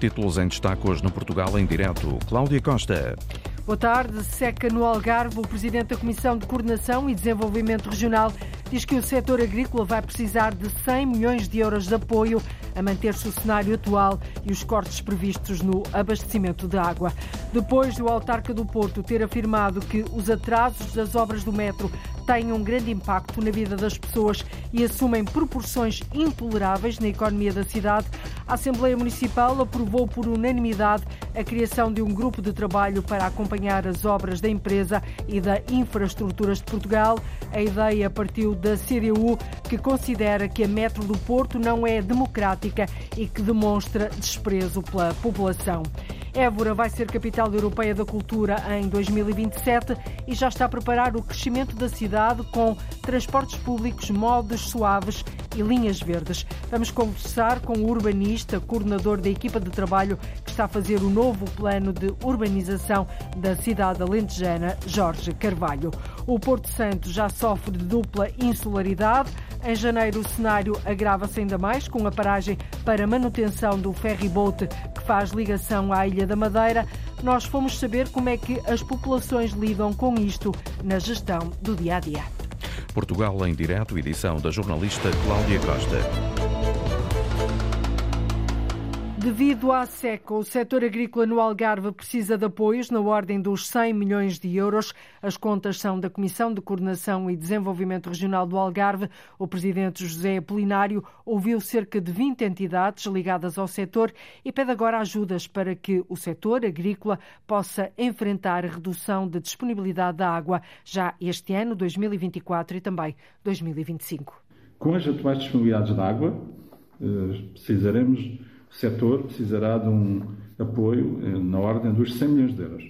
Títulos em destaque hoje no Portugal em direto. Cláudia Costa. Boa tarde. Seca no Algarve. O presidente da Comissão de Coordenação e Desenvolvimento Regional diz que o setor agrícola vai precisar de 100 milhões de euros de apoio a manter-se o cenário atual e os cortes previstos no abastecimento de água. Depois do autarca do Porto ter afirmado que os atrasos das obras do metro têm um grande impacto na vida das pessoas e assumem proporções intoleráveis na economia da cidade, a Assembleia Municipal aprovou por unanimidade a criação de um grupo de trabalho para acompanhar as obras da empresa e da Infraestruturas de Portugal. A ideia partiu da CDU, que considera que a Metro do Porto não é democrática e que demonstra desprezo pela população. Évora vai ser capital europeia da cultura em 2027 e já está a preparar o crescimento da cidade com transportes públicos, modos suaves e linhas verdes. Vamos conversar com o urbanista, coordenador da equipa de trabalho que está a fazer o novo plano de urbanização da cidade alentejana, Jorge Carvalho. O Porto Santo já sofre de dupla insularidade. Em janeiro, o cenário agrava-se ainda mais com a paragem para manutenção do ferry-boat que faz ligação à Ilha da Madeira. Nós fomos saber como é que as populações lidam com isto na gestão do dia a dia. Portugal em direto, edição da jornalista Cláudia Costa. Devido à seca, o setor agrícola no Algarve precisa de apoios na ordem dos 100 milhões de euros. As contas são da Comissão de Coordenação e Desenvolvimento Regional do Algarve. O presidente José Apolinário ouviu cerca de 20 entidades ligadas ao setor e pede agora ajudas para que o setor agrícola possa enfrentar a redução da disponibilidade da água já este ano, 2024 e também 2025. Com as atuais disponibilidades de água, eh, precisaremos o setor precisará de um apoio eh, na ordem dos 100 milhões de euros.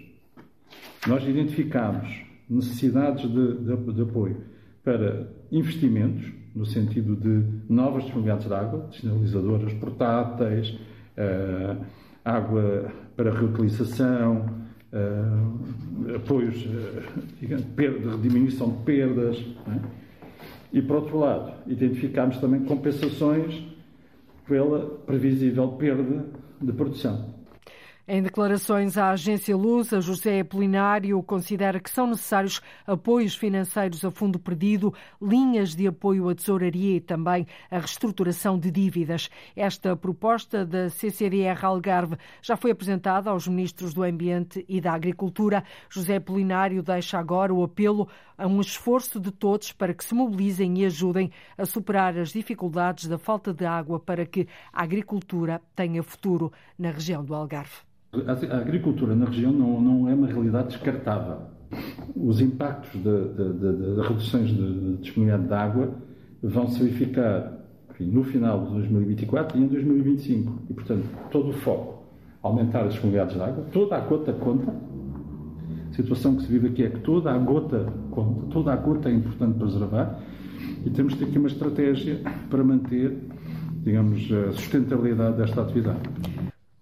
Nós identificamos necessidades de, de, de apoio para investimentos, no sentido de novas disponibilidades de água, sinalizadoras portáteis, uh, água para reutilização, uh, apoios uh, digamos, de diminuição de perdas. É? E, por outro lado, identificamos também compensações pela previsível perda de produção. Em declarações à agência Lusa, José Apolinário considera que são necessários apoios financeiros a fundo perdido, linhas de apoio à tesouraria e também a reestruturação de dívidas. Esta proposta da CCDR Algarve já foi apresentada aos ministros do Ambiente e da Agricultura. José Apolinário deixa agora o apelo a um esforço de todos para que se mobilizem e ajudem a superar as dificuldades da falta de água para que a agricultura tenha futuro na região do Algarve. A agricultura na região não, não é uma realidade descartável. Os impactos das reduções de, de disponibilidade de água vão se verificar enfim, no final de 2024 e em 2025. E, portanto, todo o foco, aumentar as disponibilidades de água, toda a gota conta. A situação que se vive aqui é que toda a gota conta, toda a gota é importante preservar e temos de ter aqui uma estratégia para manter, digamos, a sustentabilidade desta atividade.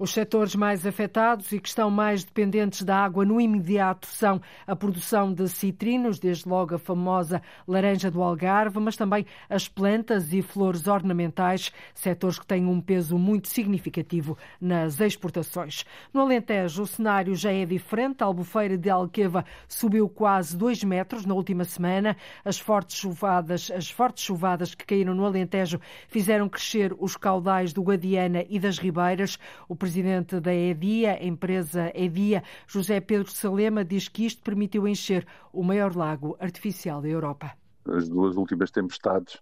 Os setores mais afetados e que estão mais dependentes da água no imediato são a produção de citrinos, desde logo a famosa laranja do Algarve, mas também as plantas e flores ornamentais, setores que têm um peso muito significativo nas exportações. No Alentejo, o cenário já é diferente. A albufeira de Alqueva subiu quase 2 metros na última semana. As fortes chuvadas, as fortes chuvadas que caíram no Alentejo fizeram crescer os caudais do Guadiana e das Ribeiras. O presidente da EDIA, empresa EDIA, José Pedro Salema, diz que isto permitiu encher o maior lago artificial da Europa. As duas últimas tempestades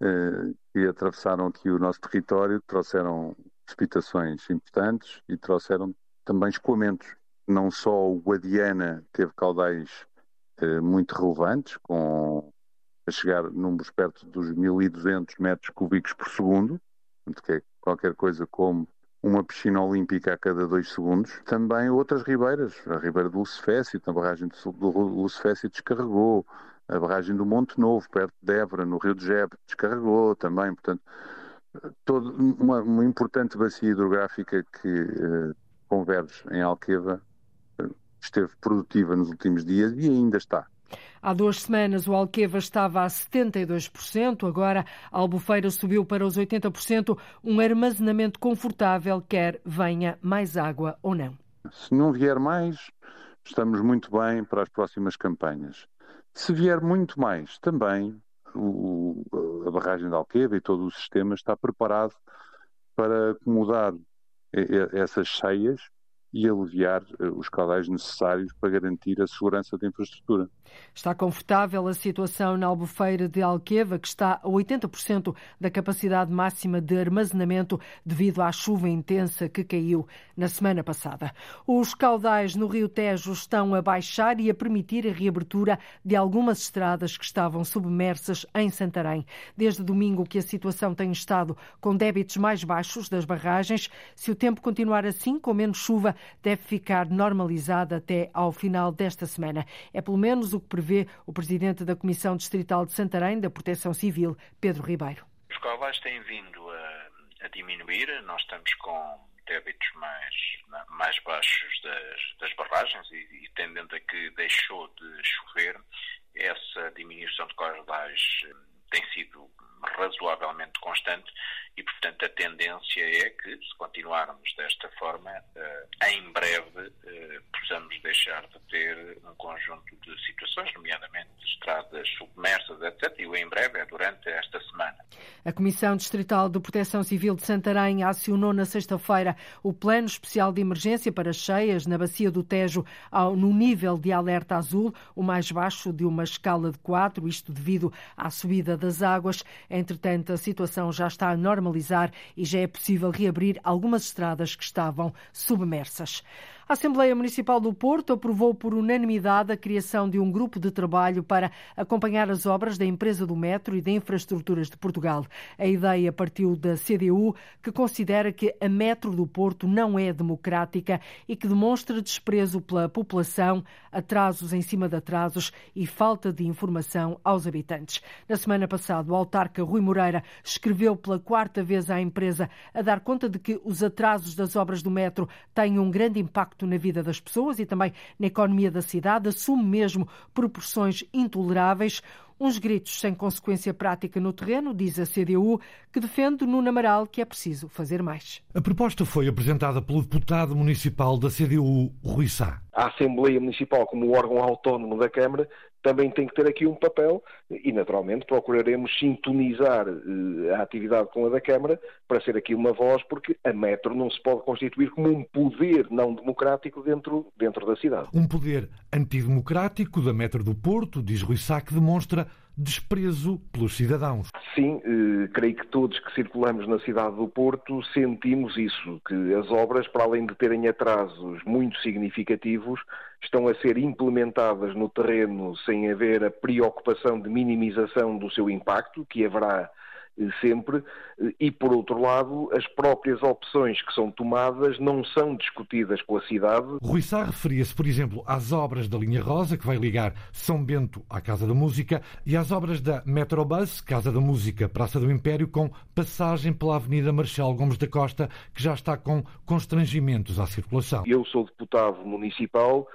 eh, que atravessaram aqui o nosso território trouxeram precipitações importantes e trouxeram também escoamentos. Não só o Guadiana teve caudais eh, muito relevantes, com a chegar números perto dos 1.200 metros cúbicos por segundo, que é qualquer coisa como uma piscina olímpica a cada dois segundos. Também outras ribeiras, a ribeira do Lucefécio, a barragem do Lucefécio descarregou, a barragem do Monte Novo, perto de Évora, no Rio de Jebe, descarregou também, portanto, todo, uma, uma importante bacia hidrográfica que uh, converge em Alqueva uh, esteve produtiva nos últimos dias e ainda está. Há duas semanas o Alqueva estava a 72%, agora a Albufeira subiu para os 80%, um armazenamento confortável, quer venha mais água ou não. Se não vier mais, estamos muito bem para as próximas campanhas. Se vier muito mais, também o, a barragem de Alqueva e todo o sistema está preparado para acomodar essas cheias e aliviar eh, os caudais necessários para garantir a segurança da infraestrutura. Está confortável a situação na albufeira de Alqueva, que está a 80% da capacidade máxima de armazenamento devido à chuva intensa que caiu na semana passada. Os caudais no Rio Tejo estão a baixar e a permitir a reabertura de algumas estradas que estavam submersas em Santarém. Desde domingo que a situação tem estado com débitos mais baixos das barragens. Se o tempo continuar assim, com menos chuva, deve ficar normalizada até ao final desta semana. É pelo menos o que prevê o presidente da Comissão Distrital de Santarém da Proteção Civil, Pedro Ribeiro. Os caudais têm vindo a, a diminuir, nós estamos com débitos mais, mais baixos das, das barragens e, e tendendo a que deixou de chover, essa diminuição de caudais tem sido razoavelmente constante e, portanto, a tendência é que, se continuarmos desta forma, eh, em breve eh, possamos deixar de ter um conjunto de situações, nomeadamente estradas submersas, etc. E o em breve é durante esta semana. A Comissão Distrital de Proteção Civil de Santarém acionou na sexta-feira o Plano Especial de Emergência para cheias na Bacia do Tejo ao, no nível de alerta azul, o mais baixo de uma escala de 4, isto devido à subida das águas. Entretanto, a situação já está a normalizar e já é possível reabrir algumas estradas que estavam submersas. A Assembleia Municipal do Porto aprovou por unanimidade a criação de um grupo de trabalho para acompanhar as obras da empresa do metro e de infraestruturas de Portugal. A ideia partiu da CDU, que considera que a metro do Porto não é democrática e que demonstra desprezo pela população, atrasos em cima de atrasos e falta de informação aos habitantes. Na semana passada, o autarca Rui Moreira escreveu pela quarta vez à empresa a dar conta de que os atrasos das obras do metro têm um grande impacto impacto na vida das pessoas e também na economia da cidade, assume mesmo proporções intoleráveis. Uns gritos sem consequência prática no terreno, diz a CDU, que defende Nuno Amaral que é preciso fazer mais. A proposta foi apresentada pelo deputado municipal da CDU, Rui Sá. A Assembleia Municipal, como órgão autónomo da Câmara, também tem que ter aqui um papel e, naturalmente, procuraremos sintonizar eh, a atividade com a da Câmara para ser aqui uma voz, porque a Metro não se pode constituir como um poder não democrático dentro, dentro da cidade. Um poder antidemocrático da Metro do Porto, diz Rui Sá, que demonstra desprezo pelos cidadãos. Sim, eh, creio que todos que circulamos na cidade do Porto sentimos isso, que as obras, para além de terem atrasos muito significativos, estão a ser implementadas no terreno sem haver a preocupação de minimização do seu impacto, que haverá sempre, e por outro lado, as próprias opções que são tomadas não são discutidas com a cidade. Rui Sá referia-se, por exemplo, às obras da linha Rosa, que vai ligar São Bento à Casa da Música, e às obras da Metrobus, Casa da Música, Praça do Império, com passagem pela Avenida Marchal Gomes da Costa, que já está com constrangimentos à circulação. Eu sou deputado municipal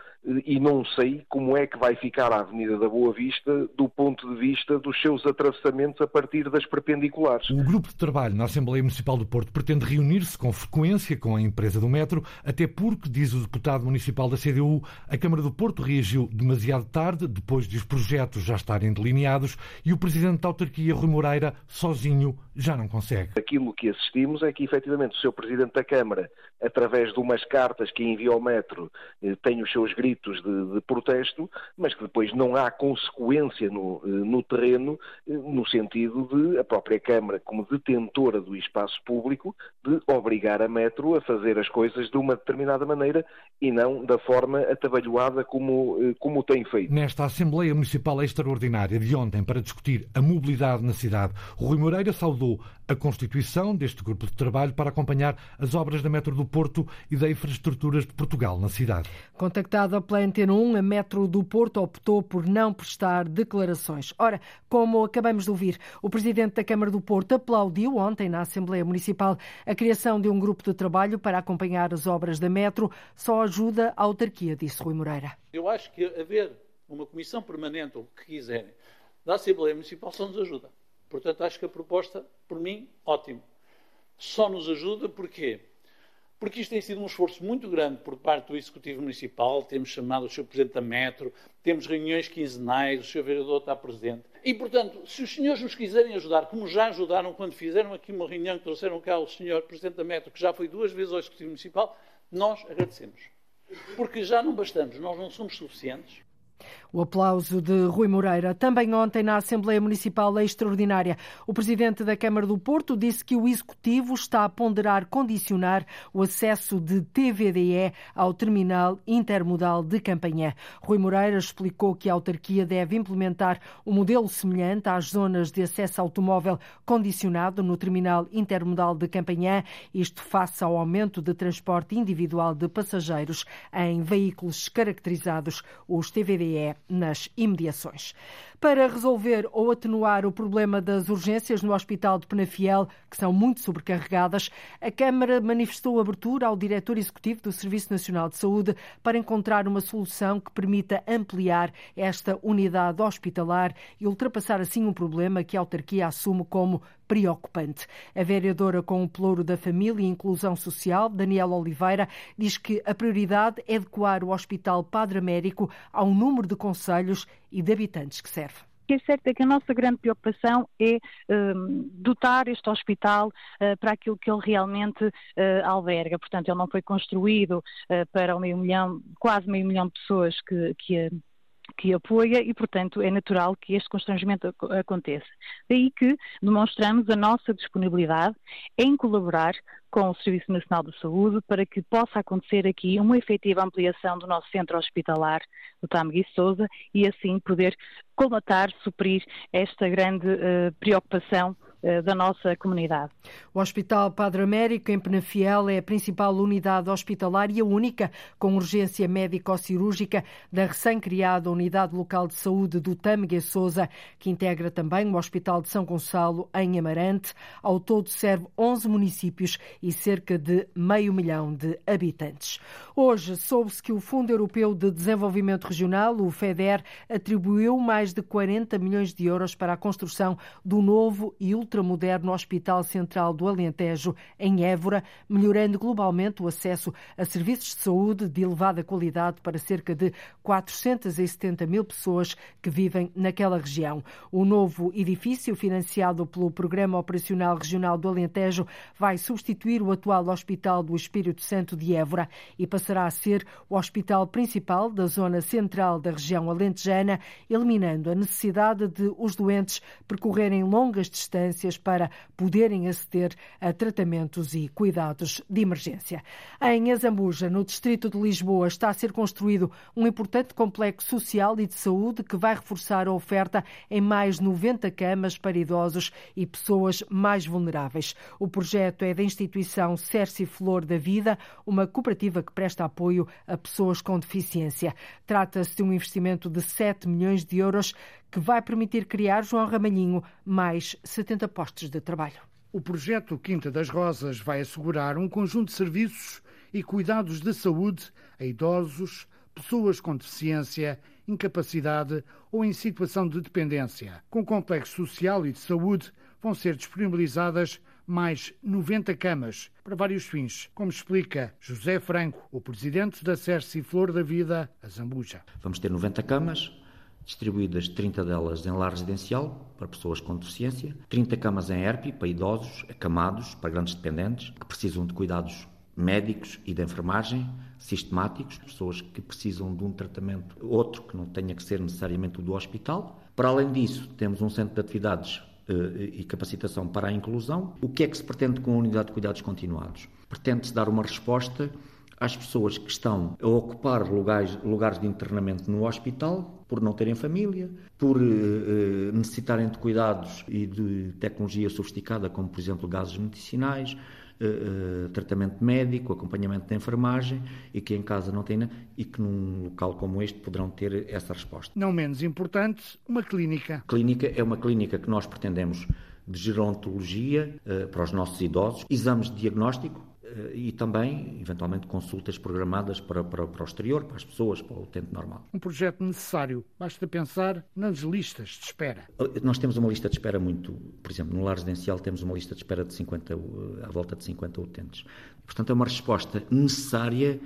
e não sei como é que vai ficar a Avenida da Boa Vista do ponto de vista dos seus atravessamentos a partir das perpendiculares. O grupo de trabalho na Assembleia Municipal do Porto pretende reunir-se com frequência com a empresa do metro, até porque, diz o deputado municipal da CDU, a Câmara do Porto reagiu demasiado tarde, depois de os projetos já estarem delineados, e o presidente da autarquia, Rui Moreira, sozinho já não consegue. Aquilo que assistimos é que, efetivamente, o seu presidente da Câmara, através de umas cartas que envia ao metro, eh, tem os seus gritos gritos de, de, protesto, mas que depois não há consequência no, eh, no terreno, eh, no sentido de a própria Câmara, como detentora do espaço público, de obrigar a Metro a fazer as coisas de uma determinada maneira e não da forma atabalhoada como, eh, como tem feito. Nesta Assembleia Municipal Extraordinária de ontem, para discutir a mobilidade na cidade, Rui Moreira saudou a constituição deste grupo de trabalho para acompanhar as obras da Metro do Porto e da infraestruturas de Portugal na cidade. Contactado Escutada pela Antena 1, a Metro do Porto optou por não prestar declarações. Ora, como acabamos de ouvir, o Presidente da Câmara do Porto aplaudiu ontem na Assembleia Municipal a criação de um grupo de trabalho para acompanhar as obras da Metro. Só ajuda a autarquia, disse Rui Moreira. Eu acho que haver uma comissão permanente, ou o que quiserem, da Assembleia Municipal só nos ajuda. Portanto, acho que a proposta, por mim, ótimo. Só nos ajuda porque porque isto tem sido um esforço muito grande por parte do Executivo Municipal. Temos chamado o Sr. Presidente da Metro, temos reuniões quinzenais, o Sr. Vereador está presente. E, portanto, se os senhores nos quiserem ajudar, como já ajudaram quando fizeram aqui uma reunião que trouxeram cá o Sr. Presidente da Metro, que já foi duas vezes ao Executivo Municipal, nós agradecemos. Porque já não bastamos, nós não somos suficientes. O aplauso de Rui Moreira. Também ontem, na Assembleia Municipal Extraordinária, o Presidente da Câmara do Porto disse que o Executivo está a ponderar condicionar o acesso de TVDE ao terminal intermodal de Campanhã. Rui Moreira explicou que a autarquia deve implementar um modelo semelhante às zonas de acesso automóvel condicionado no terminal intermodal de Campanhã, isto face ao aumento de transporte individual de passageiros em veículos caracterizados, os TVDE nas imediações para resolver ou atenuar o problema das urgências no Hospital de Penafiel, que são muito sobrecarregadas, a Câmara manifestou abertura ao diretor executivo do Serviço Nacional de Saúde para encontrar uma solução que permita ampliar esta unidade hospitalar e ultrapassar assim um problema que a autarquia assume como preocupante. A vereadora com o ploro da família e inclusão social, Daniela Oliveira, diz que a prioridade é adequar o Hospital Padre Américo ao número de conselhos e de habitantes que serve. Que é certo é que a nossa grande preocupação é um, dotar este hospital uh, para aquilo que ele realmente uh, alberga. Portanto, ele não foi construído uh, para meio milhão, quase meio milhão de pessoas que, que que apoia e, portanto, é natural que este constrangimento aconteça. Daí que demonstramos a nossa disponibilidade em colaborar com o Serviço Nacional de Saúde para que possa acontecer aqui uma efetiva ampliação do nosso centro hospitalar do Tamegui Souza e assim poder colmatar, suprir esta grande uh, preocupação da nossa comunidade. O Hospital Padre Américo, em Penafiel, é a principal unidade hospitalar e a única com urgência médico-cirúrgica da recém-criada Unidade Local de Saúde do Tâmega Souza, que integra também o Hospital de São Gonçalo, em Amarante. Ao todo serve 11 municípios e cerca de meio milhão de habitantes. Hoje soube-se que o Fundo Europeu de Desenvolvimento Regional, o FEDER, atribuiu mais de 40 milhões de euros para a construção do novo e ultramoderno Hospital Central do Alentejo, em Évora, melhorando globalmente o acesso a serviços de saúde de elevada qualidade para cerca de 470 mil pessoas que vivem naquela região. O novo edifício, financiado pelo Programa Operacional Regional do Alentejo, vai substituir o atual Hospital do Espírito Santo de Évora e passará a ser o hospital principal da zona central da região alentejana, eliminando a necessidade de os doentes percorrerem longas distâncias para poderem aceder a tratamentos e cuidados de emergência. Em Azambuja, no distrito de Lisboa, está a ser construído um importante complexo social e de saúde que vai reforçar a oferta em mais 90 camas para idosos e pessoas mais vulneráveis. O projeto é da instituição Cerci Flor da Vida, uma cooperativa que presta apoio a pessoas com deficiência. Trata-se de um investimento de 7 milhões de euros que vai permitir criar, João Ramalhinho, mais 70 postos de trabalho. O projeto Quinta das Rosas vai assegurar um conjunto de serviços e cuidados de saúde a idosos, pessoas com deficiência, incapacidade ou em situação de dependência. Com o complexo social e de saúde vão ser disponibilizadas mais 90 camas para vários fins, como explica José Franco, o presidente da Cerci Flor da Vida, a Zambuja. Vamos ter 90 camas, distribuídas 30 delas em lar residencial para pessoas com deficiência, 30 camas em ERP para idosos, acamados, para grandes dependentes, que precisam de cuidados médicos e de enfermagem sistemáticos, pessoas que precisam de um tratamento, outro que não tenha que ser necessariamente o do hospital. Para além disso, temos um centro de atividades eh, e capacitação para a inclusão. O que é que se pretende com a unidade de cuidados continuados? Pretende-se dar uma resposta às pessoas que estão a ocupar lugares, lugares de internamento no hospital por não terem família, por uh, necessitarem de cuidados e de tecnologia sofisticada, como por exemplo gases medicinais, uh, tratamento médico, acompanhamento de enfermagem e que em casa não têm e que num local como este poderão ter essa resposta. Não menos importante, uma clínica. Clínica é uma clínica que nós pretendemos de gerontologia uh, para os nossos idosos, exames de diagnóstico, eh, e também, eventualmente, consultas programadas para, para, para o exterior, para as pessoas, para o utente normal. Um projeto necessário. Basta pensar nas listas de espera. Eh, nós temos uma lista de espera muito... Por exemplo, no lar residencial temos uma lista de espera de 50, eh, à volta de 50 utentes. Portanto, é uma resposta necessária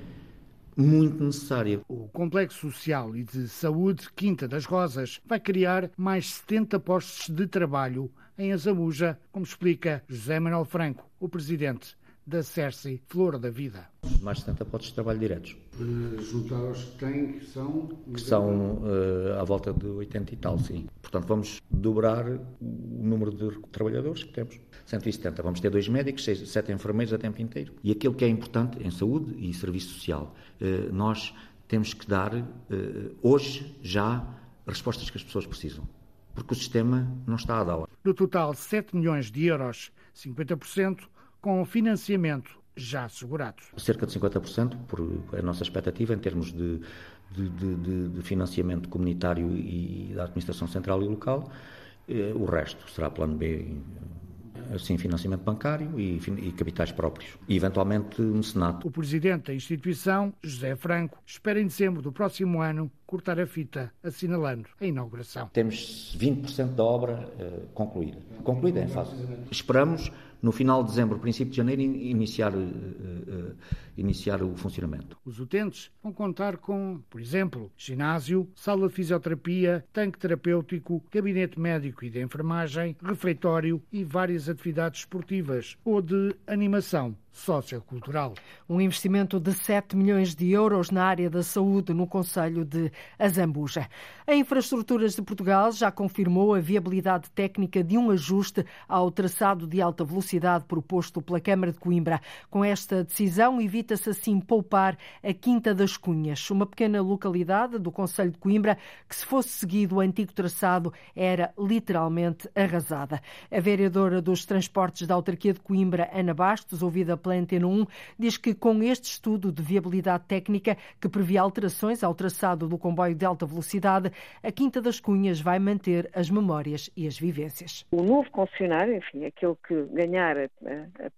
muito necessária. O Complexo Social e de Saúde Quinta das Rosas vai criar mais 70 postos de trabalho em Azamuja, como explica José Manuel Franco, o presidente da Cersei Flor da Vida. Mais de 70 postos de trabalho diretos. Uh, juntar aos que têm, que são? Que são uh, à volta de 80 e tal, sim. Portanto, vamos dobrar o número de trabalhadores que temos. 170. Vamos ter dois médicos, seis, sete enfermeiros a tempo inteiro. E aquilo que é importante em saúde e serviço social, uh, nós temos que dar, hoje, já, respostas que as pessoas precisam. Porque o sistema não está a dar. No total, 7 milhões de euros, 50% com financiamento já assegurado. Cerca de 50% por a nossa expectativa em termos de, de, de, de financiamento comunitário e da administração central e local. Eh, o resto será plano B, assim, financiamento bancário e, e capitais próprios. E, eventualmente, mecenato. O presidente da instituição, José Franco, espera em dezembro do próximo ano cortar a fita, assinalando a inauguração. Temos 20% da obra uh, concluída. Concluída em fase. Esperamos no final de dezembro, princípio de janeiro, iniciar, uh, uh, iniciar o funcionamento. Os utentes vão contar com, por exemplo, ginásio, sala de fisioterapia, tanque terapêutico, gabinete médico e de enfermagem, refeitório e várias atividades esportivas ou de animação sociocultural. Um investimento de 7 milhões de euros na área da saúde no Conselho de Azambuja. A Infraestruturas de Portugal já confirmou a viabilidade técnica de um ajuste ao traçado de alta velocidade proposto pela Câmara de Coimbra. Com esta decisão, evita-se assim poupar a Quinta das Cunhas, uma pequena localidade do Conselho de Coimbra que, se fosse seguido o antigo traçado, era literalmente arrasada. A vereadora dos Transportes da Autarquia de Coimbra, Ana Bastos, ouvida pela Antena 1, diz que com este estudo de viabilidade técnica que prevê alterações ao traçado do comboio de alta velocidade, a Quinta das Cunhas vai manter as memórias e as vivências. O novo concessionário, enfim, aquele que ganhar a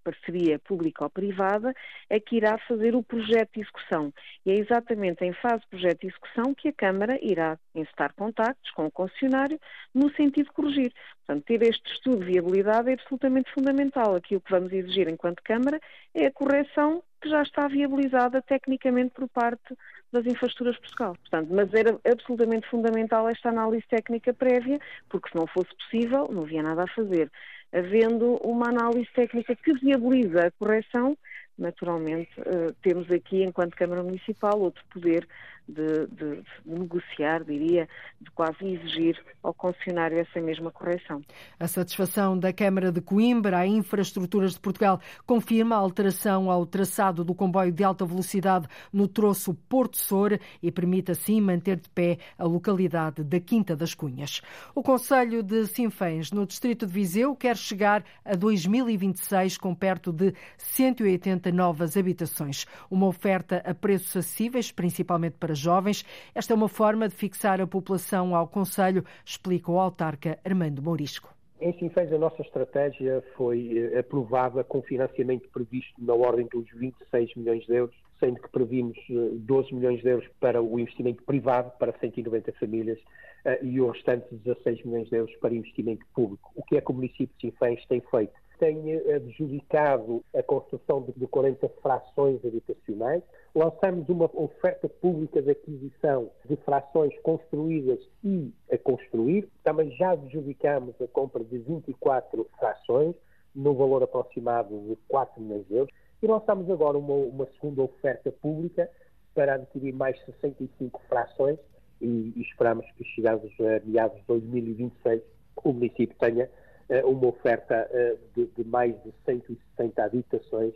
parceria pública ou privada, é que irá fazer o projeto de execução. E é exatamente em fase de projeto de execução que a Câmara irá encetar contactos com o concessionário no sentido de corrigir. Portanto, ter este estudo de viabilidade é absolutamente fundamental. Aqui o que vamos exigir enquanto Câmara é a correção que já está viabilizada tecnicamente por parte das infraestruturas de Portugal. Portanto, mas era absolutamente fundamental esta análise técnica prévia, porque se não fosse possível, não havia nada a fazer. Havendo uma análise técnica que viabiliza a correção, naturalmente, uh, temos aqui, enquanto Câmara Municipal, outro poder de, de, de, negociar, diria, de quase exigir ao concessionário essa mesma correção. A satisfação da Câmara de Coimbra à Infraestruturas de Portugal confirma a alteração ao traçado do comboio de alta velocidade no troço Porto Sor e permite assim manter de pé a localidade da Quinta das Cunhas. O Conselho de Sinfãs, no distrito de Viseu, quer chegar a 2026 com perto de 180 novas habitações. Uma oferta a preços acessíveis, principalmente para para jovens. Esta é uma forma de fixar a população ao Conselho, explica o autarca Armando Mourisco. Em Sinfãs, a nossa estratégia foi eh, aprovada com financiamento previsto na ordem dos 26 milhões de euros, sendo que previmos 12 eh, milhões de euros para o investimento privado, para 190 famílias, eh, e o restante 16 milhões de euros para investimento público. O que é que o município de Sinfãs tem feito? Tem adjudicado a construção de 40 frações habitacionais, lançamos uma oferta pública de aquisição de frações construídas e a construir. Também já adjudicamos a compra de 24 frações, no valor aproximado de 4 milhões de euros. E lançamos agora uma, uma segunda oferta pública para adquirir mais 65 frações e, e esperamos que, chegados a meados de 2026, o município tenha uh, uma oferta uh, de, de mais de 160 habitações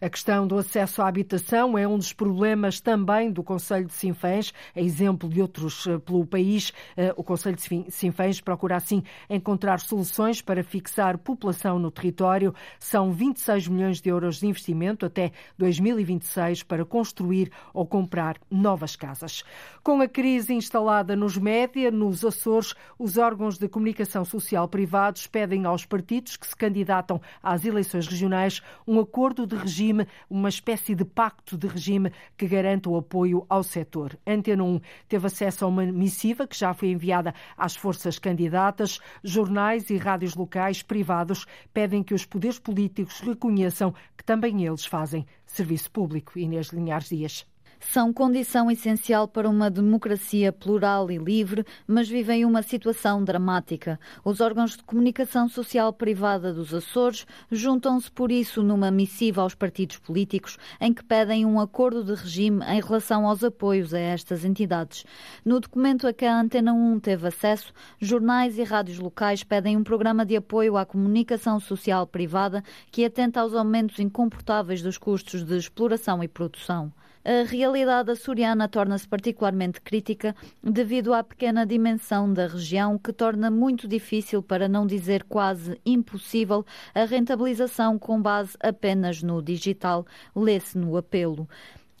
A questão do acesso à habitação é um dos problemas também do Conselho de Sinfãs, a exemplo de outros eh, pelo país. Eh, o Conselho de Sinfãs procura assim encontrar soluções para fixar população no território. São 26 milhões de euros de investimento até 2026 para construir ou comprar novas casas. Com a crise instalada nos média, nos Açores, os órgãos de comunicação social privados pedem aos partidos que se candidatam às eleições regionais um acordo de regime, uma espécie de pacto de regime que garanta o apoio ao setor. Antena 1 teve acesso a uma missiva que já foi enviada às forças candidatas. Jornais e rádios locais privados pedem que os poderes políticos reconheçam que também eles fazem serviço público. Inês Linhares Dias são condição essencial para uma democracia plural e livre, mas vivem uma situação dramática. Os órgãos de comunicação social privada dos Açores juntam-se por isso numa missiva aos partidos políticos em que pedem um acordo de regime em relação aos apoios a estas entidades. No documento a que a Antena 1 teve acesso, jornais e rádios locais pedem um programa de apoio à comunicação social privada que atenta aos aumentos incomportáveis dos custos de exploração e produção a realidade açoriana torna-se particularmente crítica devido à pequena dimensão da região, que torna muito difícil, para não dizer quase impossível, a rentabilização com base apenas no digital, lê-se no apelo.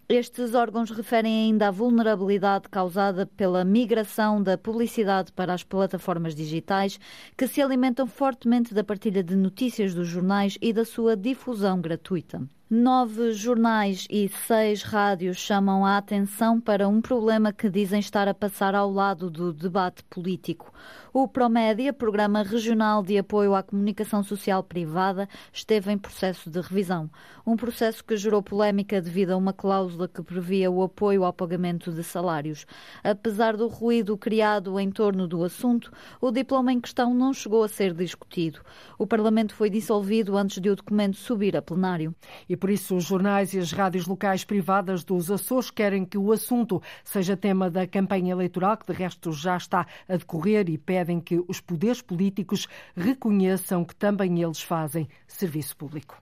Estes órgãos referem ainda à vulnerabilidade causada pela migração da publicidade para as plataformas digitais, que se alimentam fortemente da partilha de notícias dos jornais e da sua difusão gratuita. Nove jornais e seis rádios chamam a atenção para um problema que dizem estar a passar ao lado do debate político. O Promédia, Programa Regional de Apoio à Comunicação Social Privada, esteve em processo de revisão. Um processo que gerou polémica devido a uma cláusula que previa o apoio ao pagamento de salários. Apesar do ruído criado em torno do assunto, o diploma em questão não chegou a ser discutido. O Parlamento foi dissolvido antes de o documento subir a plenário. E por isso os jornais e as rádios locais privadas dos Açores querem que o assunto seja tema da campanha eleitoral, que de resto já está a decorrer e pedem que os poderes políticos reconheçam que também eles fazem serviço público.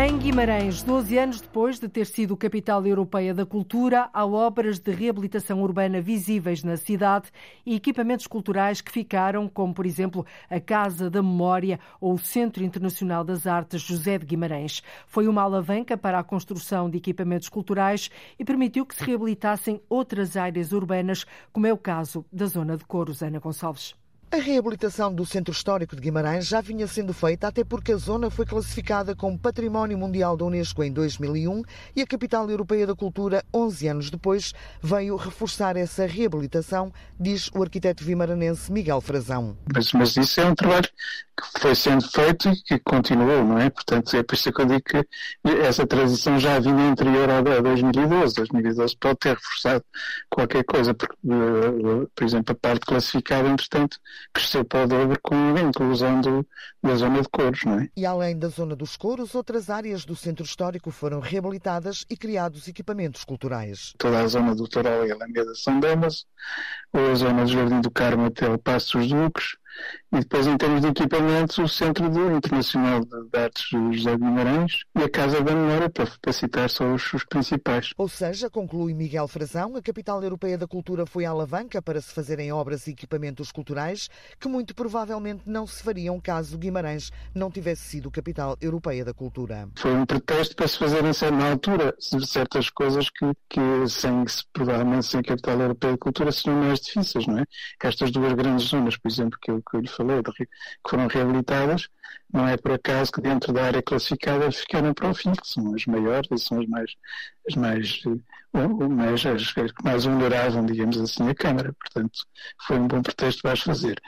Em Guimarães, 12 anos depois de ter sido capital europeia da cultura, há obras de reabilitação urbana visíveis na cidade e equipamentos culturais que ficaram, como por exemplo a Casa da Memória ou o Centro Internacional das Artes José de Guimarães. Foi uma alavanca para a construção de equipamentos culturais e permitiu que se reabilitassem outras áreas urbanas, como é o caso da zona de Coros, Ana Gonçalves. A reabilitação do Centro Histórico de Guimarães já vinha sendo feita até porque a zona foi classificada como Património Mundial da Unesco em 2001 e a Capital Europeia da Cultura, 11 anos depois, veio reforçar essa reabilitação, diz o arquiteto vimaranense Miguel Frazão. Mas, mas isso é um trabalho que foi sendo feito e que continuou, não é? Portanto, é por isso que eu digo que essa transição já vinha anterior a 2012. 2012 pode ter reforçado qualquer coisa, porque, eh, por exemplo, a parte classificada, entretanto, cresceu para o dobro com a inclusão do, da zona de Couros, não é? E além da zona dos Couros, outras áreas do centro histórico foram reabilitadas e criados equipamentos culturais. Toda a zona do Toral e Alameda São Damas, ou a zona do Jardim do Carmo até o Passo dos Duques, e depois, em termos de equipamentos, o Centro de Internacional de Artes José Guimarães e a Casa da Memória, para, para citar só os, os, principais. Ou seja, conclui Miguel Frazão, a capital europeia da cultura foi a alavanca para se fazerem obras e equipamentos culturais que muito provavelmente não se fariam caso Guimarães não tivesse sido capital europeia da cultura. Foi um pretexto para se fazerem, na altura, certas coisas que, que sem, provavelmente sem capital europeia da cultura seriam mais difíceis, não é? Estas duas grandes zonas, por exemplo, que eu, que eu lhe falei, que foram reabilitadas, não é por acaso que dentro da área classificada ficaram para o fim, que são as maiores e são as mais, as mais, mais, as que mais vulneravam, digamos assim, a Câmara. Portanto, foi um bom pretexto para as fazer.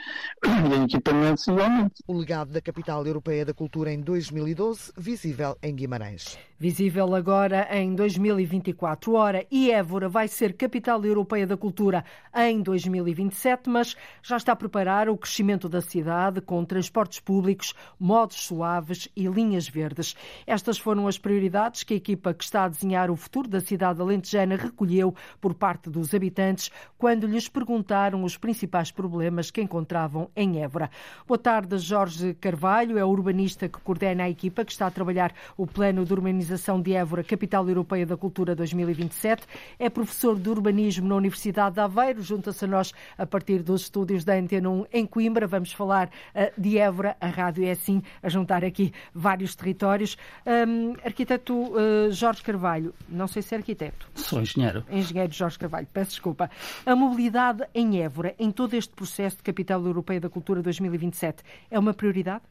E em equipamentos, igualmente. O legado da Capital Europeia da Cultura em 2012, visível em Guimarães. Visível agora em 2024. Ora, e Évora vai ser Capital Europeia da Cultura em 2027, mas já está a preparar o crescimento da cidade com transportes públicos, modos suaves e linhas verdes. Estas foram as prioridades que a equipa que está a desenhar o futuro da cidade alentejana recolheu por parte dos habitantes quando lhes perguntaram os principais problemas que encontravam em Évora. Boa tarde, Jorge Carvalho, é o urbanista que coordena a equipa que está a trabalhar o Plano de Urbanização de Évora, Capital Europeia da Cultura 2027. É professor de urbanismo na Universidade de Aveiro, junta-se a nós a partir dos estúdios da Antena 1 em Coimbra. Vamos falar uh, de Évora. A rádio é assim, a juntar aqui vários territórios. Um, arquiteto uh, Jorge Carvalho, não sei se é arquiteto. Sou engenheiro. Engenheiro Jorge Carvalho, peço desculpa. A mobilidade em Évora, em todo este processo de Capital Europeia da Cultura 2027, é uma prioridade?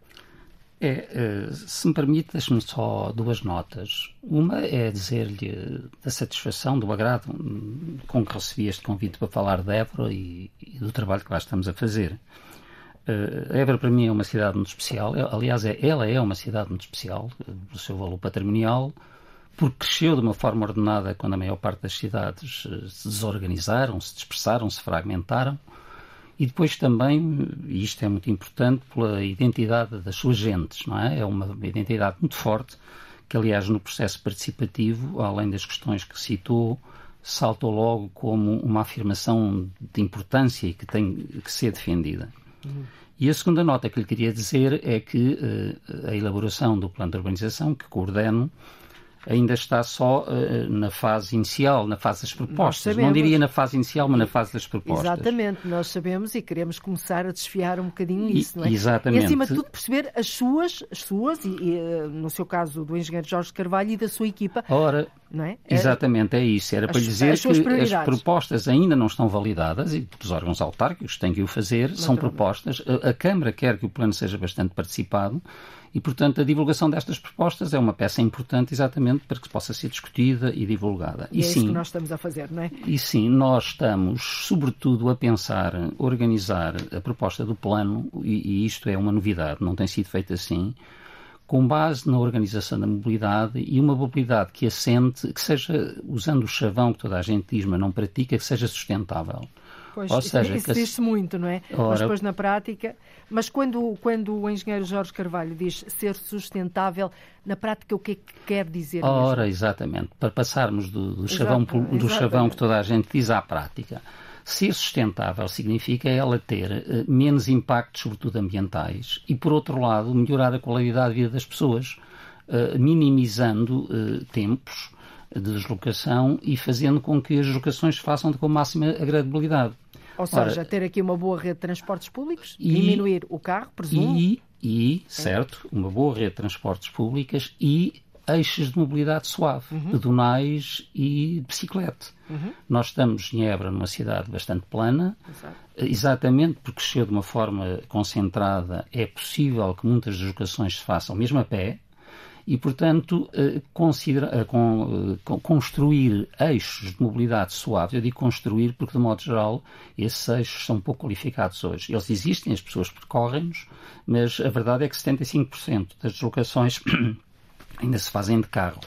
É, eh, se me permite, deixe-me só duas notas. Uma é dizer-lhe da satisfação, do agrado com que recebi este convite para falar de Évora e, e do trabalho que lá estamos a fazer. Uh, Évora para mim é uma cidade muito especial, aliás, é, ela é uma cidade muito especial, pelo seu valor patrimonial, porque cresceu de uma forma ordenada quando a maior parte das cidades se desorganizaram, se dispersaram, se fragmentaram e depois também, e isto é muito importante, pela identidade das suas gentes, não é? É uma identidade muito forte, que aliás no processo participativo, além das questões que citou, saltou logo como uma afirmação de importância e que tem que ser defendida. Uhum. E a segunda nota que lhe queria dizer é que uh, a elaboração do plano de urbanização, que coordeno, ainda está só uh, na fase inicial, na fase das propostas. Não diria na fase inicial, mas na fase das propostas. Exatamente, nós sabemos e queremos começar a desfiar um bocadinho isso, não é? Exatamente. E acima de tudo perceber as suas, as suas e, e eh, no seu caso do engenheiro Jorge Carvalho e da sua equipa. Ora, não é? Exatamente, é isso. Era as, para dizer as que as propostas ainda não estão validadas e os órgãos autárquicos têm que o fazer, são propostas. A, a Câmara quer que o plano seja bastante participado e, portanto, a divulgação destas propostas é uma peça importante exatamente para que possa ser discutida e divulgada. E, e é sim, isso que nós estamos a fazer, não é? E sim, nós estamos, sobretudo, a pensar, organizar a proposta do plano, e, e isto é uma novidade, não tem sido feito assim, com base na organização da mobilidade e uma mobilidade que assente, que seja, usando o chavão que toda a gente diz, mas não pratica, que seja sustentável. Pois, Ou seja, isso, isso diz-se muito, não é? Ora, mas depois na prática. Mas quando, quando o engenheiro Jorge Carvalho diz ser sustentável, na prática o que é que quer dizer? Ora, mesmo? exatamente. Para passarmos do, do chavão, do chavão que toda a gente diz à prática. Ser sustentável significa ela ter uh, menos impactos, sobretudo ambientais, e, por outro lado, melhorar a qualidade de vida das pessoas, uh, minimizando uh, tempos de deslocação e fazendo com que as deslocações se façam com máxima agradabilidade. Ou seja, Ora, ter aqui uma boa rede de transportes públicos, e, diminuir o carro, presumo. E, e, certo, uma boa rede de transportes públicas e eixos de mobilidade suave, uhum. pedonais e bicicleta. Uhum. Nós estamos em Évora, numa cidade bastante plana, Exato. exatamente porque cresceu de uma forma concentrada, é possível que muitas deslocações se façam mesmo a pé, e, portanto, eh, considera, eh, eh, construir eixos de mobilidade suave, eu digo construir porque, de modo geral, esses eixos são pouco qualificados hoje. Eles existem, as pessoas percorrem-nos, mas a verdade é que 75% das deslocações ainda se fazem de carro.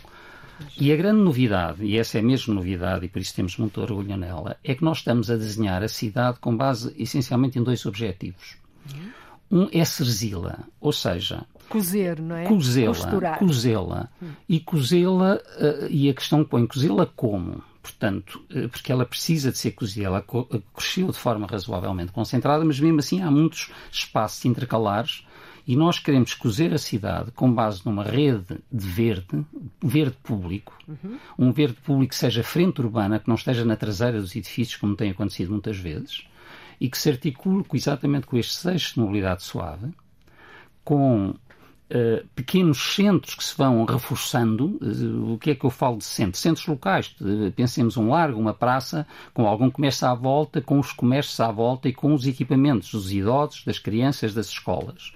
E a grande novidade, e essa é mesmo novidade, e por isso temos muito orgulho nela, é que nós estamos a desenhar a cidade com base essencialmente em dois objetivos. Um é serzila, ou seja, Cozer, não é? Cozê-la. Cozê-la. E cozê-la, uh, e a questão põe cozê-la como? Portanto, uh, porque ela precisa de ser cozida, ela eh, cresceu de forma razoavelmente concentrada, mas mesmo assim há muitos espaços intercalares e nós queremos cozer a cidade com base numa rede de verde, verde público, uhum. um verde público que seja frente urbana, que não esteja na traseira dos edifícios, como tem acontecido muitas vezes, e que se articule exatamente com estes eixos de mobilidade suave, com Uh, pequenos centros que se vão reforçando. Uh, o que é que eu falo de centros? Centros locais. Uh, pensemos um largo, uma praça, com algum comércio à volta, com os comércios à volta e com os equipamentos dos idosos, das crianças, das escolas.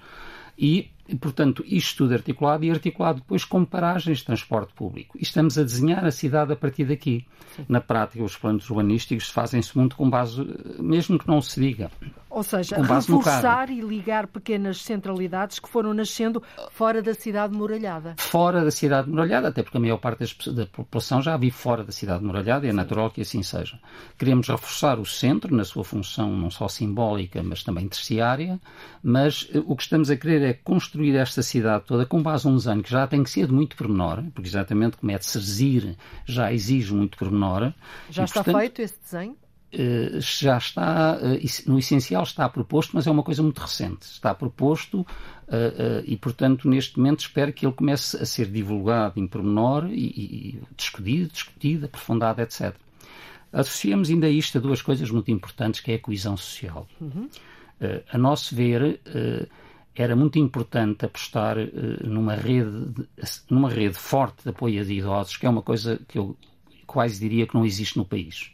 E, portanto, isto tudo articulado e articulado depois com paragens de transporte público. E estamos a desenhar a cidade a partir daqui. Sim. Na prática, os planos urbanísticos fazem-se muito com base, mesmo que não se diga, ou seja, reforçar e ligar pequenas centralidades que foram nascendo fora da cidade muralhada. Fora da cidade muralhada, até porque a maior parte da população já vive fora da cidade muralhada e é natural que assim seja. Queremos reforçar o centro na sua função não só simbólica, mas também terciária, mas eh, o que estamos a querer é construir construir esta cidade toda com base num desenho que já tem que ser de muito pormenor, porque exatamente como é de Serzir já exige muito pormenor. Já e, está portanto, feito esse desenho? Uh, já está, uh, no essencial está proposto, mas é uma coisa muito recente. Está proposto uh, e, portanto, neste momento espero que ele comece a ser divulgado em pormenor e, e discutido, discutido, aprofundado, etc. Associamos ainda isto a duas coisas muito importantes, que é a coesão social. Uhum. a nosso ver, era muito importante apostar numa, rede, numa rede forte de apoio a idosos, que é uma coisa que eu quase diria que não existe no país.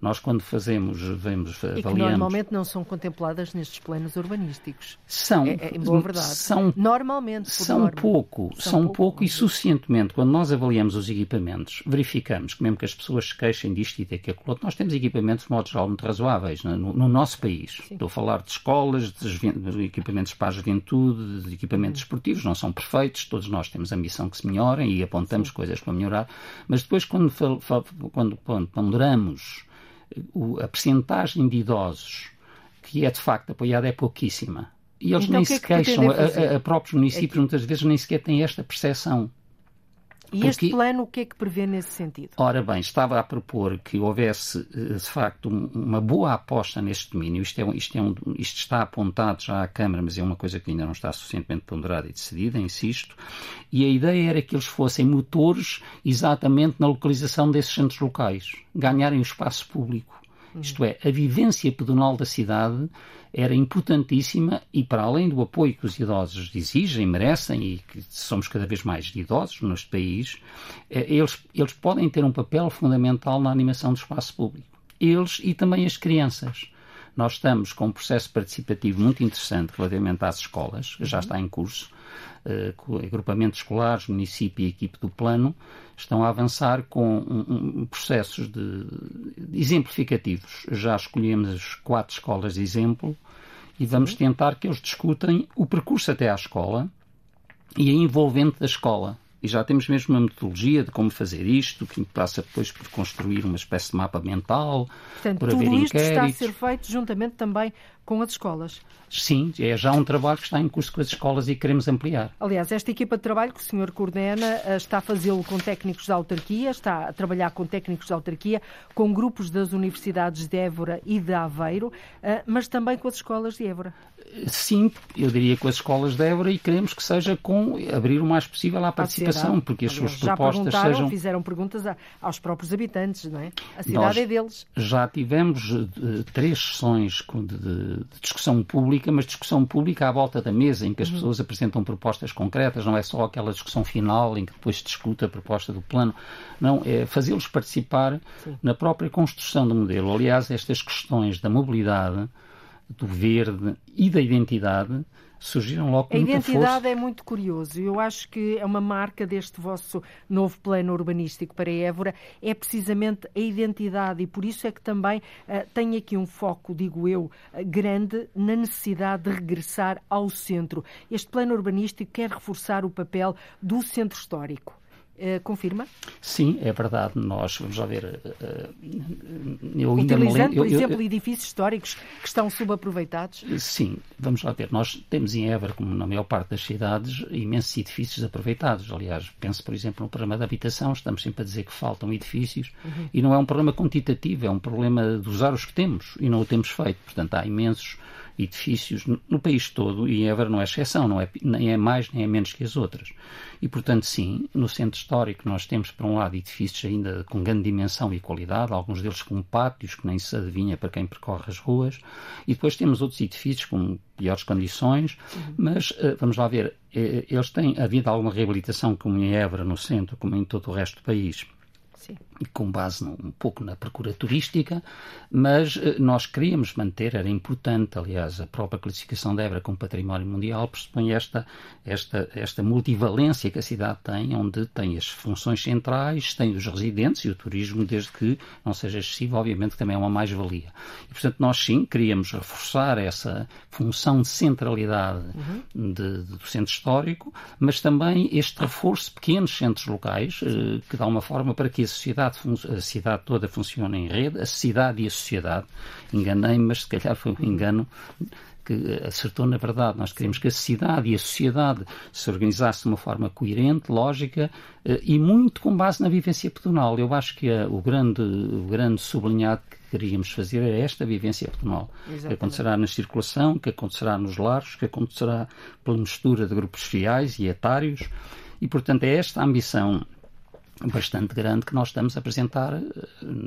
Nós, quando fazemos, vemos, avaliamos... E que normalmente não são contempladas nestes planos urbanísticos. São. É, é, em boa verdade. São, normalmente, São norma. pouco. São, são pouco, pouco e suficientemente. Quando nós avaliamos os equipamentos, verificamos que mesmo que as pessoas se queixem disto e daquilo outro, nós temos equipamentos, de modo geral, muito razoáveis no, no nosso país. Sim. Estou a falar de escolas, de equipamentos para a juventude, de equipamentos esportivos, não são perfeitos, todos nós temos a missão que se melhorem e apontamos Sim. coisas para melhorar, mas depois quando, quando, quando ponderamos a percentagem de idosos que é de facto apoiada é pouquíssima. E eles então, nem que é se queixam, a, a, próprios municípios é muitas vezes nem sequer têm esta percepção. E Porque, este plano o que é que prevê nesse sentido? Ora bem, estava a propor que houvesse, eh, de facto, uma boa aposta neste domínio. Isto, é, isto, é um, isto está apontado já à Câmara, mas é uma coisa que ainda não está suficientemente ponderada e decidida, insisto. E a ideia era que eles fossem motores exatamente na localização desses centros locais, ganharem o espaço público isto é, a vivência pedonal da cidade era importantíssima e, para além do apoio que os idosos exigem, merecem e que somos cada vez mais idosos neste país, eh, eles, eles podem ter um papel fundamental na animação do espaço público. Eles e também as crianças. Nós estamos com um processo participativo muito interessante relativamente às escolas, já uhum. está em curso, uh, agrupamentos escolares, município e equipe do plano, estão a avançar com um, um, processos de, de exemplificativos. Já escolhemos quatro escolas de exemplo e vamos Sim. tentar que eles discutem o percurso até à escola e a envolvente da escola. E já temos mesmo uma metodologia de como fazer isto, que passa depois por construir uma espécie de mapa mental, Portanto, por haver tudo isto inquéritos. está a ser feito juntamente também com as escolas. Sim, é já um trabalho que está em curso com as escolas e queremos ampliar. Aliás, esta equipa de trabalho que o senhor coordena eh, está a fazê-lo com técnicos da autarquia, está a trabalhar com técnicos da autarquia, com grupos das universidades de Évora e de Aveiro, eh, mas também com as escolas de Évora. Sim, eu diria com as escolas de Évora e queremos que seja com abrir o mais possível à participação, porque as suas propostas já sejam. fizeram perguntas aos próprios habitantes, não é? A cidade Nós é deles. Já tivemos uh, três sessões de, de, discussão pública, mas discussão pública à volta da mesa, em que as uhum. pessoas apresentam propostas concretas, não é só aquela discussão final em que depois se discute a proposta do plano. Não, é fazê-los participar Sim. na própria construção do modelo. Aliás, estas questões da mobilidade do verde e da identidade surgiram logo com A identidade força. é muito curioso. Eu acho que é uma marca deste vosso novo plano urbanístico para Évora, é precisamente a identidade e por isso é que também uh, tem aqui um foco, digo eu, uh, grande na necessidade de regressar ao centro. Este plano urbanístico quer reforçar o papel do centro histórico. Uh, confirma? Sim, é verdade. Nós, vamos lá ver. Uh, eu Utilizando, por exemplo, eu, edifícios históricos que estão subaproveitados? Sim, vamos lá ver. Nós temos em Évora, como na maior parte das cidades, imensos edifícios aproveitados. Aliás, penso, por exemplo, no programa de habitação, estamos sempre a dizer que faltam edifícios uhum. e não é um problema quantitativo, é um problema de usar os que temos e não o temos feito. Portanto, há imensos edifícios no, país todo e Évora não é exceção, não é, nem é mais nem é menos que as outras. E, portanto, sim, no centro histórico nós temos, por um lado, edifícios ainda com grande dimensão e qualidade, alguns deles com pátios que nem se adivinha para quem percorre as ruas, e depois temos outros edifícios com piores condições, uhum. mas eh, vamos lá ver, eh, eles têm havido alguma reabilitação, como em Évora, no centro, como em todo o resto do país Sim. Com base um pouco na procura turística, mas eh, nós queríamos manter, era importante, aliás, a própria classificação de Évora como património mundial pressupõe esta, esta, esta multivalência que a cidade tem, onde tem as funções centrais, tem os residentes e o turismo, desde que não seja excessivo, obviamente também é uma mais-valia. E, portanto, nós sim queríamos reforçar essa função de centralidade uhum. de, de, do centro histórico, mas também este reforço de pequenos centros locais, eh, que dá uma forma para que esse sociedade, a cidade toda funciona em rede, a cidade e a sociedade. Enganei-me, mas se calhar foi um engano que acertou na verdade. Nós queremos que a cidade e a sociedade se organizasse de uma forma coerente, lógica eh, e muito com base na vivência pedonal. Eu acho que o, grande, o grande sublinhado que queríamos fazer é esta vivência pedonal. Que acontecerá na circulação, que acontecerá nos lares, que acontecerá pela mistura de grupos fiais e etários. E, portanto, é esta a ambição bastante grande que nós estamos a apresentar eh,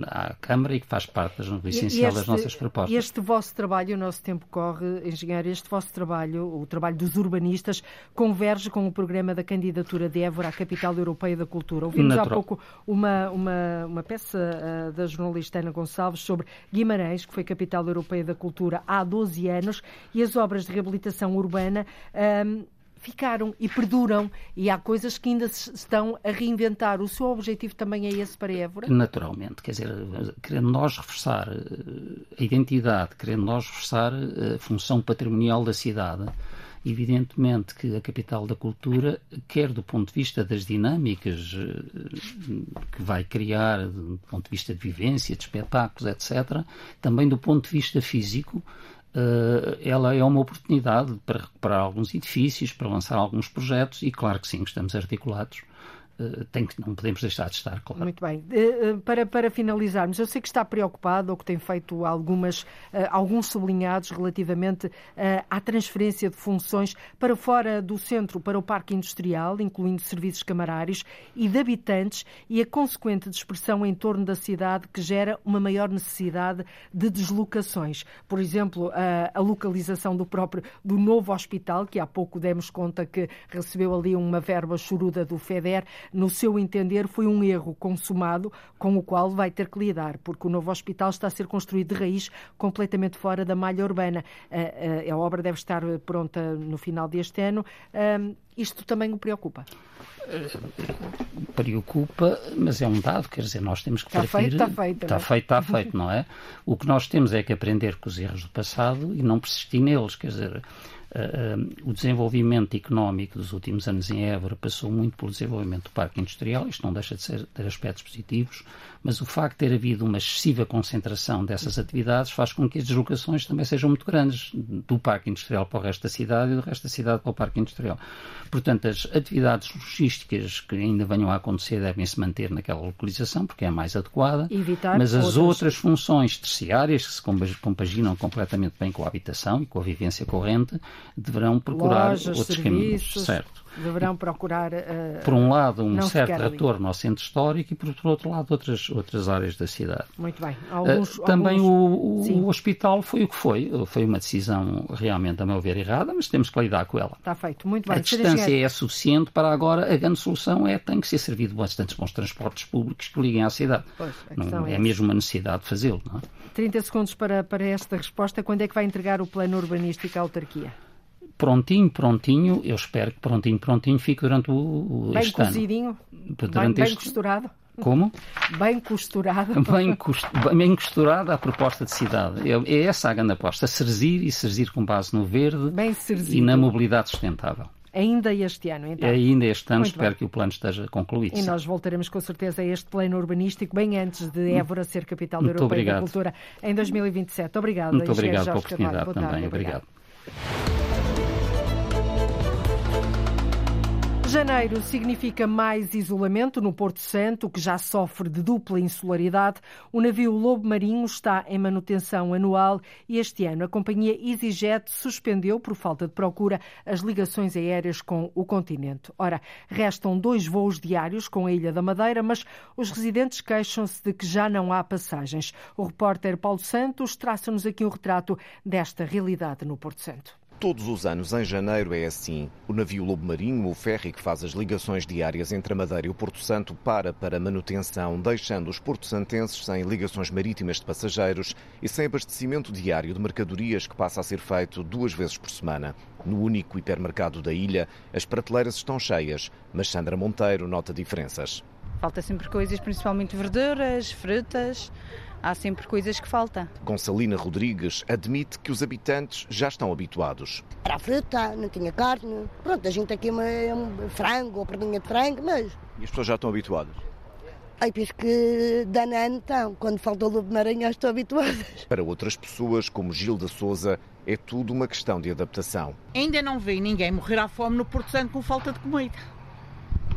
à Câmara e que faz parte do essencial este, das nossas propostas. Este vosso trabalho, o nosso tempo corre, engenheiro, este vosso trabalho, o trabalho dos urbanistas, converge com o programa da candidatura de Évora à Capital Europeia da Cultura. Ouvimos Natural. há pouco uma, uma, uma peça uh, da jornalista Ana Gonçalves sobre Guimarães, que foi Capital Europeia da Cultura há 12 anos, e as obras de reabilitação urbana. Uh, ficaram e perduram e há coisas que ainda se estão a reinventar. O seu objetivo também é esse para Évora? Naturalmente, quer dizer, querendo nós reforçar eh, a identidade, querendo nós reforçar eh, a função patrimonial da cidade, evidentemente que a capital da cultura, quer do ponto de vista das dinâmicas eh, que vai criar, do ponto de vista de vivência, de espetáculos, etc., também do ponto de vista físico, ela é uma oportunidade para recuperar alguns edifícios, para lançar alguns projetos e claro que sim, estamos articulados. eh, tem que, não podemos deixar de estar, claro. Muito bem. Eh, para, para finalizarmos, eu sei que está preocupado ou que tem feito algumas, alguns sublinhados relativamente à transferência de funções para fora do centro, para o parque industrial, incluindo serviços camarários e de habitantes e a consequente dispersão em torno da cidade que gera uma maior necessidade de deslocações. Por exemplo, a, a localização do próprio, do novo hospital, que há pouco demos conta que recebeu ali uma verba choruda do FEDER, no seu entender, foi um erro consumado com o qual vai ter que lidar, porque o novo hospital está a ser construído de raiz completamente fora da malha urbana. A, a, a obra deve estar pronta no final deste ano. Isto também o preocupa? Preocupa, mas é um dado, quer dizer, nós temos que está partir... Feito, está feito, está é? feito, está feito, não é? O que nós temos é que aprender com os erros do passado e não persistir neles, quer dizer o desenvolvimento económico dos últimos anos em Évora passou muito pelo desenvolvimento do parque industrial, isto não deixa de ser, ter aspectos positivos, mas o facto de ter havido uma excessiva concentração dessas atividades faz com que as deslocações também sejam muito grandes, do parque industrial para o resto da cidade e do resto da cidade para o parque industrial. Portanto, as atividades logísticas que ainda venham a acontecer devem se manter naquela localização, porque é a mais adequada, Evitar mas as outras... outras funções terciárias, que se compaginam completamente bem com a habitação e com a vivência corrente, deverão procurar Lojas, outros serviços, caminhos. Certo. Deverão procurar. Uh, por um lado, um certo retorno ao centro histórico e, por outro lado, outras, outras áreas da cidade. Muito bem. Alguns, uh, também alguns... O, o, o, hospital foi o que foi. Foi uma decisão realmente, a meu ver, errada, mas temos que lidar com ela. Está feito. Muito bem. A distância é suficiente para agora. A grande solução é tem que ser servido bastantes bons transportes públicos que liguem à cidade. Pois, não, é, é mesmo uma necessidade de fazê-lo. É? 30 segundos para, para esta resposta. Quando é que vai entregar o plano urbanístico à autarquia? Prontinho, prontinho, eu espero que prontinho, prontinho fique durante o, o bem este cozidinho, ano. Bem, bem costurado. Como? Bem costurado. Bem, cost... bem costurada a proposta de cidade. É, é essa a grande aposta, serzir e serzir com base no verde e na mobilidade sustentável. Ainda este ano, então? Ainda este ano, Muito espero bem. que o plano esteja concluído. E nós voltaremos com certeza a este plano urbanístico, bem antes de Évora ser capital Muito europeia obrigado. da cultura, em 2027. Obrigado. Muito obrigado pela oportunidade também. obrigado. Janeiro significa mais isolamento no Porto Santo, que já sofre de dupla insularidade. O navio Lobo Marinho está em manutenção anual e este ano a companhia EasyJet suspendeu, por falta de procura, as ligações aéreas com o continente. Ora, restam dois voos diários com a Ilha da Madeira, mas os residentes queixam-se de que já não há passagens. O repórter Paulo Santos traça-nos aqui um retrato desta realidade no Porto Santo. Todos os anos, em janeiro, é assim. O navio Lobo Marinho, o ferry que faz as ligações diárias entre a Madeira e o Porto Santo, para para manutenção, deixando os porto-santenses sem ligações marítimas de passageiros e sem abastecimento diário de mercadorias que passa a ser feito duas vezes por semana. No único hipermercado da ilha, as prateleiras estão cheias, mas Sandra Monteiro nota diferenças. Falta sempre coisas, principalmente verduras, frutas há sempre coisas que faltam. Gonçalina Rodrigues admite que os habitantes já estão habituados. Era fruta, não tinha carne. Pronto, a gente aqui é um frango ou perninha de frango, mas. E as pessoas já estão habituadas? Ai, penso que Danã então, quando falta o Lobo Maranhão, estou habituada. Para outras pessoas, como Gilda Souza, é tudo uma questão de adaptação. Ainda não vi ninguém morrer à fome no Porto Santo com falta de comida.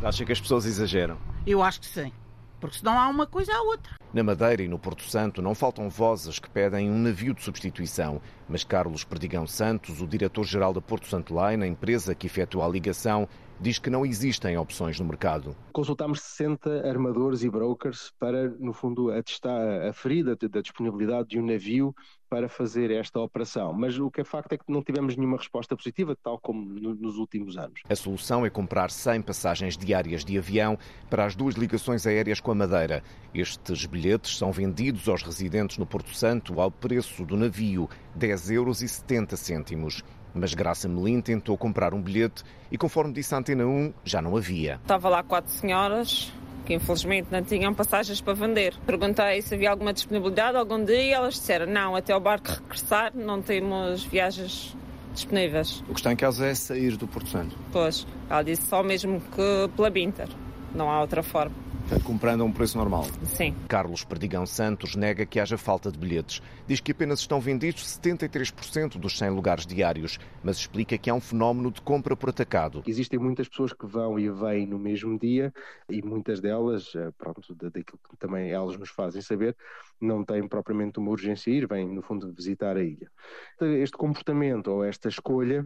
Acha que as pessoas exageram? Eu acho que sim. Porque senão há uma coisa à outra. Na Madeira e no Porto Santo não faltam vozes que pedem um navio de substituição, mas Carlos Perdigão Santos, o diretor-geral da Porto Santo Line, a empresa que efetua a ligação, diz que não existem opções no mercado. Consultámos 60 armadores e brokers para, no fundo, atestar a ferida da disponibilidade de um navio para fazer esta operação. Mas o que é facto é que não tivemos nenhuma resposta positiva, tal como no, nos últimos anos. A solução é comprar 100 passagens diárias de avião para as duas ligações aéreas com a Madeira. Estes bilhetes são vendidos aos residentes no Porto Santo ao preço do navio, 10 euros e 70 cêntimos. Mas Graça Melim tentou comprar um bilhete e, conforme disse a Antena 1, já não havia. Estava lá quatro senhoras que infelizmente não tinham passagens para vender. Perguntei se havia alguma disponibilidade algum dia e elas disseram não, até o barco regressar não temos viagens disponíveis. O que está em casa é sair do Porto Santo. Pois, ela disse só mesmo que pela Binter, não há outra forma. Portanto, comprando a um preço normal. Sim. Carlos Perdigão Santos nega que haja falta de bilhetes. Diz que apenas estão vendidos 73% dos 100 lugares diários, mas explica que há um fenómeno de compra por atacado. Existem muitas pessoas que vão e vêm no mesmo dia e muitas delas, eh, pronto, daquilo que também elas nos fazem saber, não têm propriamente uma urgência a ir, vêm no fundo visitar a ilha. Este comportamento ou esta escolha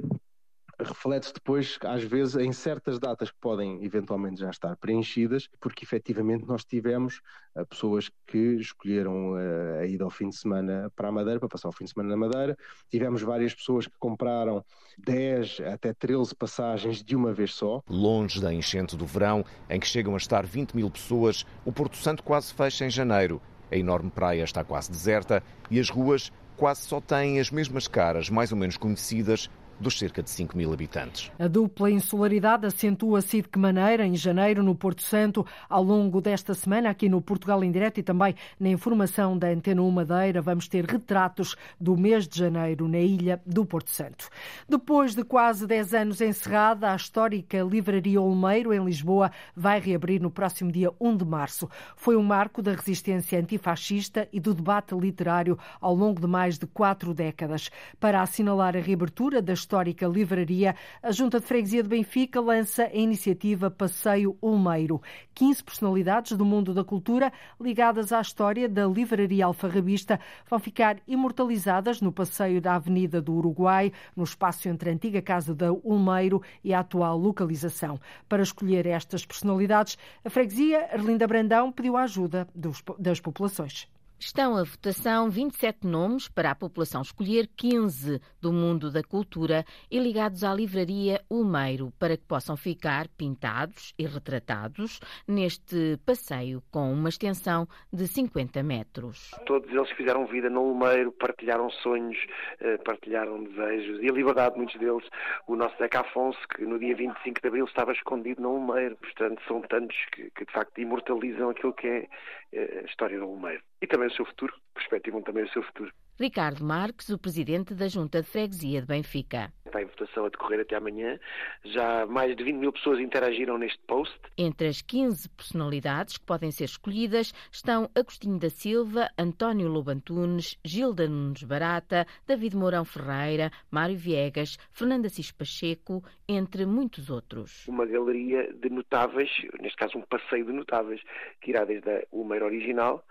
reflete-se depois, às vezes, em certas datas que podem eventualmente já estar preenchidas, porque efetivamente nós tivemos uh, pessoas que escolheram uh, a ida ao fim de semana para a Madeira, para passar o fim de semana na Madeira. Tivemos várias pessoas que compraram 10 até 13 passagens de uma vez só. Longe da enchente do verão, em que chegam a estar 20 mil pessoas, o Porto Santo quase fecha em janeiro. A enorme praia está quase deserta e as ruas quase só têm as mesmas caras, mais ou menos conhecidas, dos cerca de 5 mil habitantes. A dupla insularidade acentua-se de que maneira em janeiro no Porto Santo, ao longo desta semana, aqui no Portugal em Direto e também na informação da Antena 1 Madeira, vamos ter retratos do mês de janeiro na ilha do Porto Santo. Depois de quase 10 anos encerrada, a histórica Livraria Olmeiro, em Lisboa, vai reabrir no próximo dia 1 de março. Foi um marco da resistência antifascista e do debate literário ao longo de mais de quatro décadas. Para assinalar a reabertura das histórica livraria, a Junta de Freguesia de Benfica lança a iniciativa Passeio Olmeiro. 15 personalidades do mundo da cultura ligadas à história da livraria alfarrabista vão ficar imortalizadas no passeio da Avenida do Uruguai, no espaço entre a antiga Casa da Olmeiro e a atual localização. Para escolher estas personalidades, a freguesia Arlinda Brandão pediu a ajuda dos, das populações. Estão à votação 27 nomes para a população escolher 15 do mundo da cultura e ligados à livraria Ulmeiro para que possam ficar pintados e retratados neste passeio com uma extensão de 50 metros. Todos eles fizeram vida no Ulmeiro, partilharam sonhos, eh, partilharam desejos e a liberdade, muitos deles. O nosso Zeca Afonso, que no dia 25 de abril estava escondido no Ulmeiro. Portanto, são tantos que, que de facto imortalizam aquilo que é a história do Ulmeiro. E também o seu futuro, perspectivam também o seu futuro. Ricardo Marques, o presidente da Junta de Freguesia de Benfica. Está em votação a decorrer até amanhã. Já mais de 20 mil pessoas interagiram neste post. Entre as 15 personalidades que podem ser escolhidas estão Agostinho da Silva, António Lobantunes, Gilda Nunes Barata, David Mourão Ferreira, Mário Viegas, Fernanda Cis Pacheco, entre muitos outros. Uma galeria de notáveis, neste caso um passeio de notáveis, que irá desde o Meiro original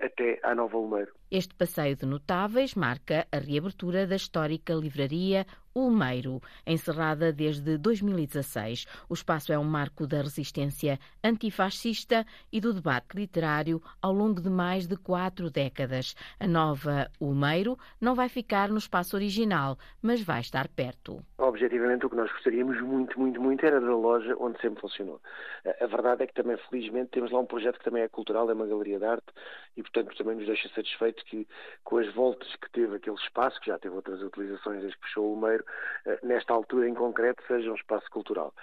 até à Nova Ulmeiro. Este passeio de notáveis marca a reabertura da histórica livraria Ulmeiro, encerrada desde 2016. O espaço é um marco da resistência antifascista e do debate literário ao longo de mais de quatro décadas. A nova Ulmeiro não vai ficar no espaço original, mas vai estar perto. Objetivamente, o que nós gostaríamos muito, muito, muito era da loja onde sempre funcionou. A verdade é que também, felizmente, temos lá um projeto que também é cultural, é uma galeria de arte e, portanto, também nos deixa satisfeitos que, com as voltas que teve aquele espaço, que já teve outras utilizações desde que fechou o Meiro, eh, nesta altura em concreto, seja um espaço cultural.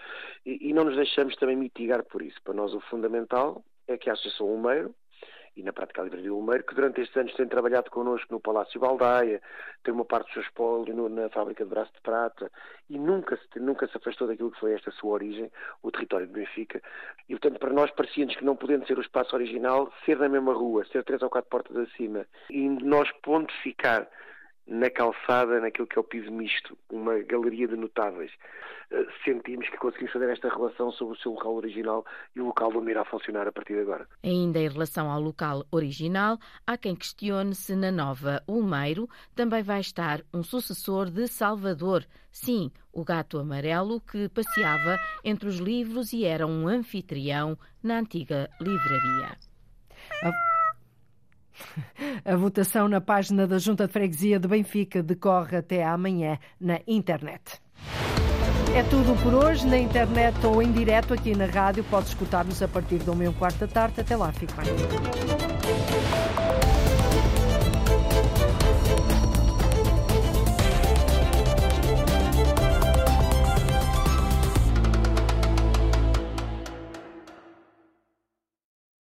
E, e não nos deixamos também mitigar por isso. Para nós o fundamental é que a Associação Umeiro e na prática a Livraria Lumeiro, que durante estes anos tem trabalhado connosco no Palácio Baldaia, tem uma parte do seu espólio na fábrica de braço de prata e nunca se, nunca se afastou daquilo que foi esta sua origem, o território de Benfica. E, portanto, para nós parecia-nos que não podendo ser o espaço original, ser na mesma rua, ser três ou quatro portas acima, e nós pontificar na calçada, naquilo que é o piso misto, uma galeria de notáveis. Eh, sentimos que conseguimos fazer esta relação sobre o seu local original e o local onde irá funcionar a partir de agora. Ainda em relação ao local original, há quem questione se na nova Ulmeiro também vai estar um sucessor de Salvador. Sim, o gato amarelo que passeava entre os livros e era um anfitrião na antiga livraria. A votação na página da Junta de Freguesia de Benfica decorre até amanhã na internet. É tudo por hoje, na internet ou em direto aqui na rádio. Pode escutar-nos a partir do meio quarto da tarde. Até lá, fique bem.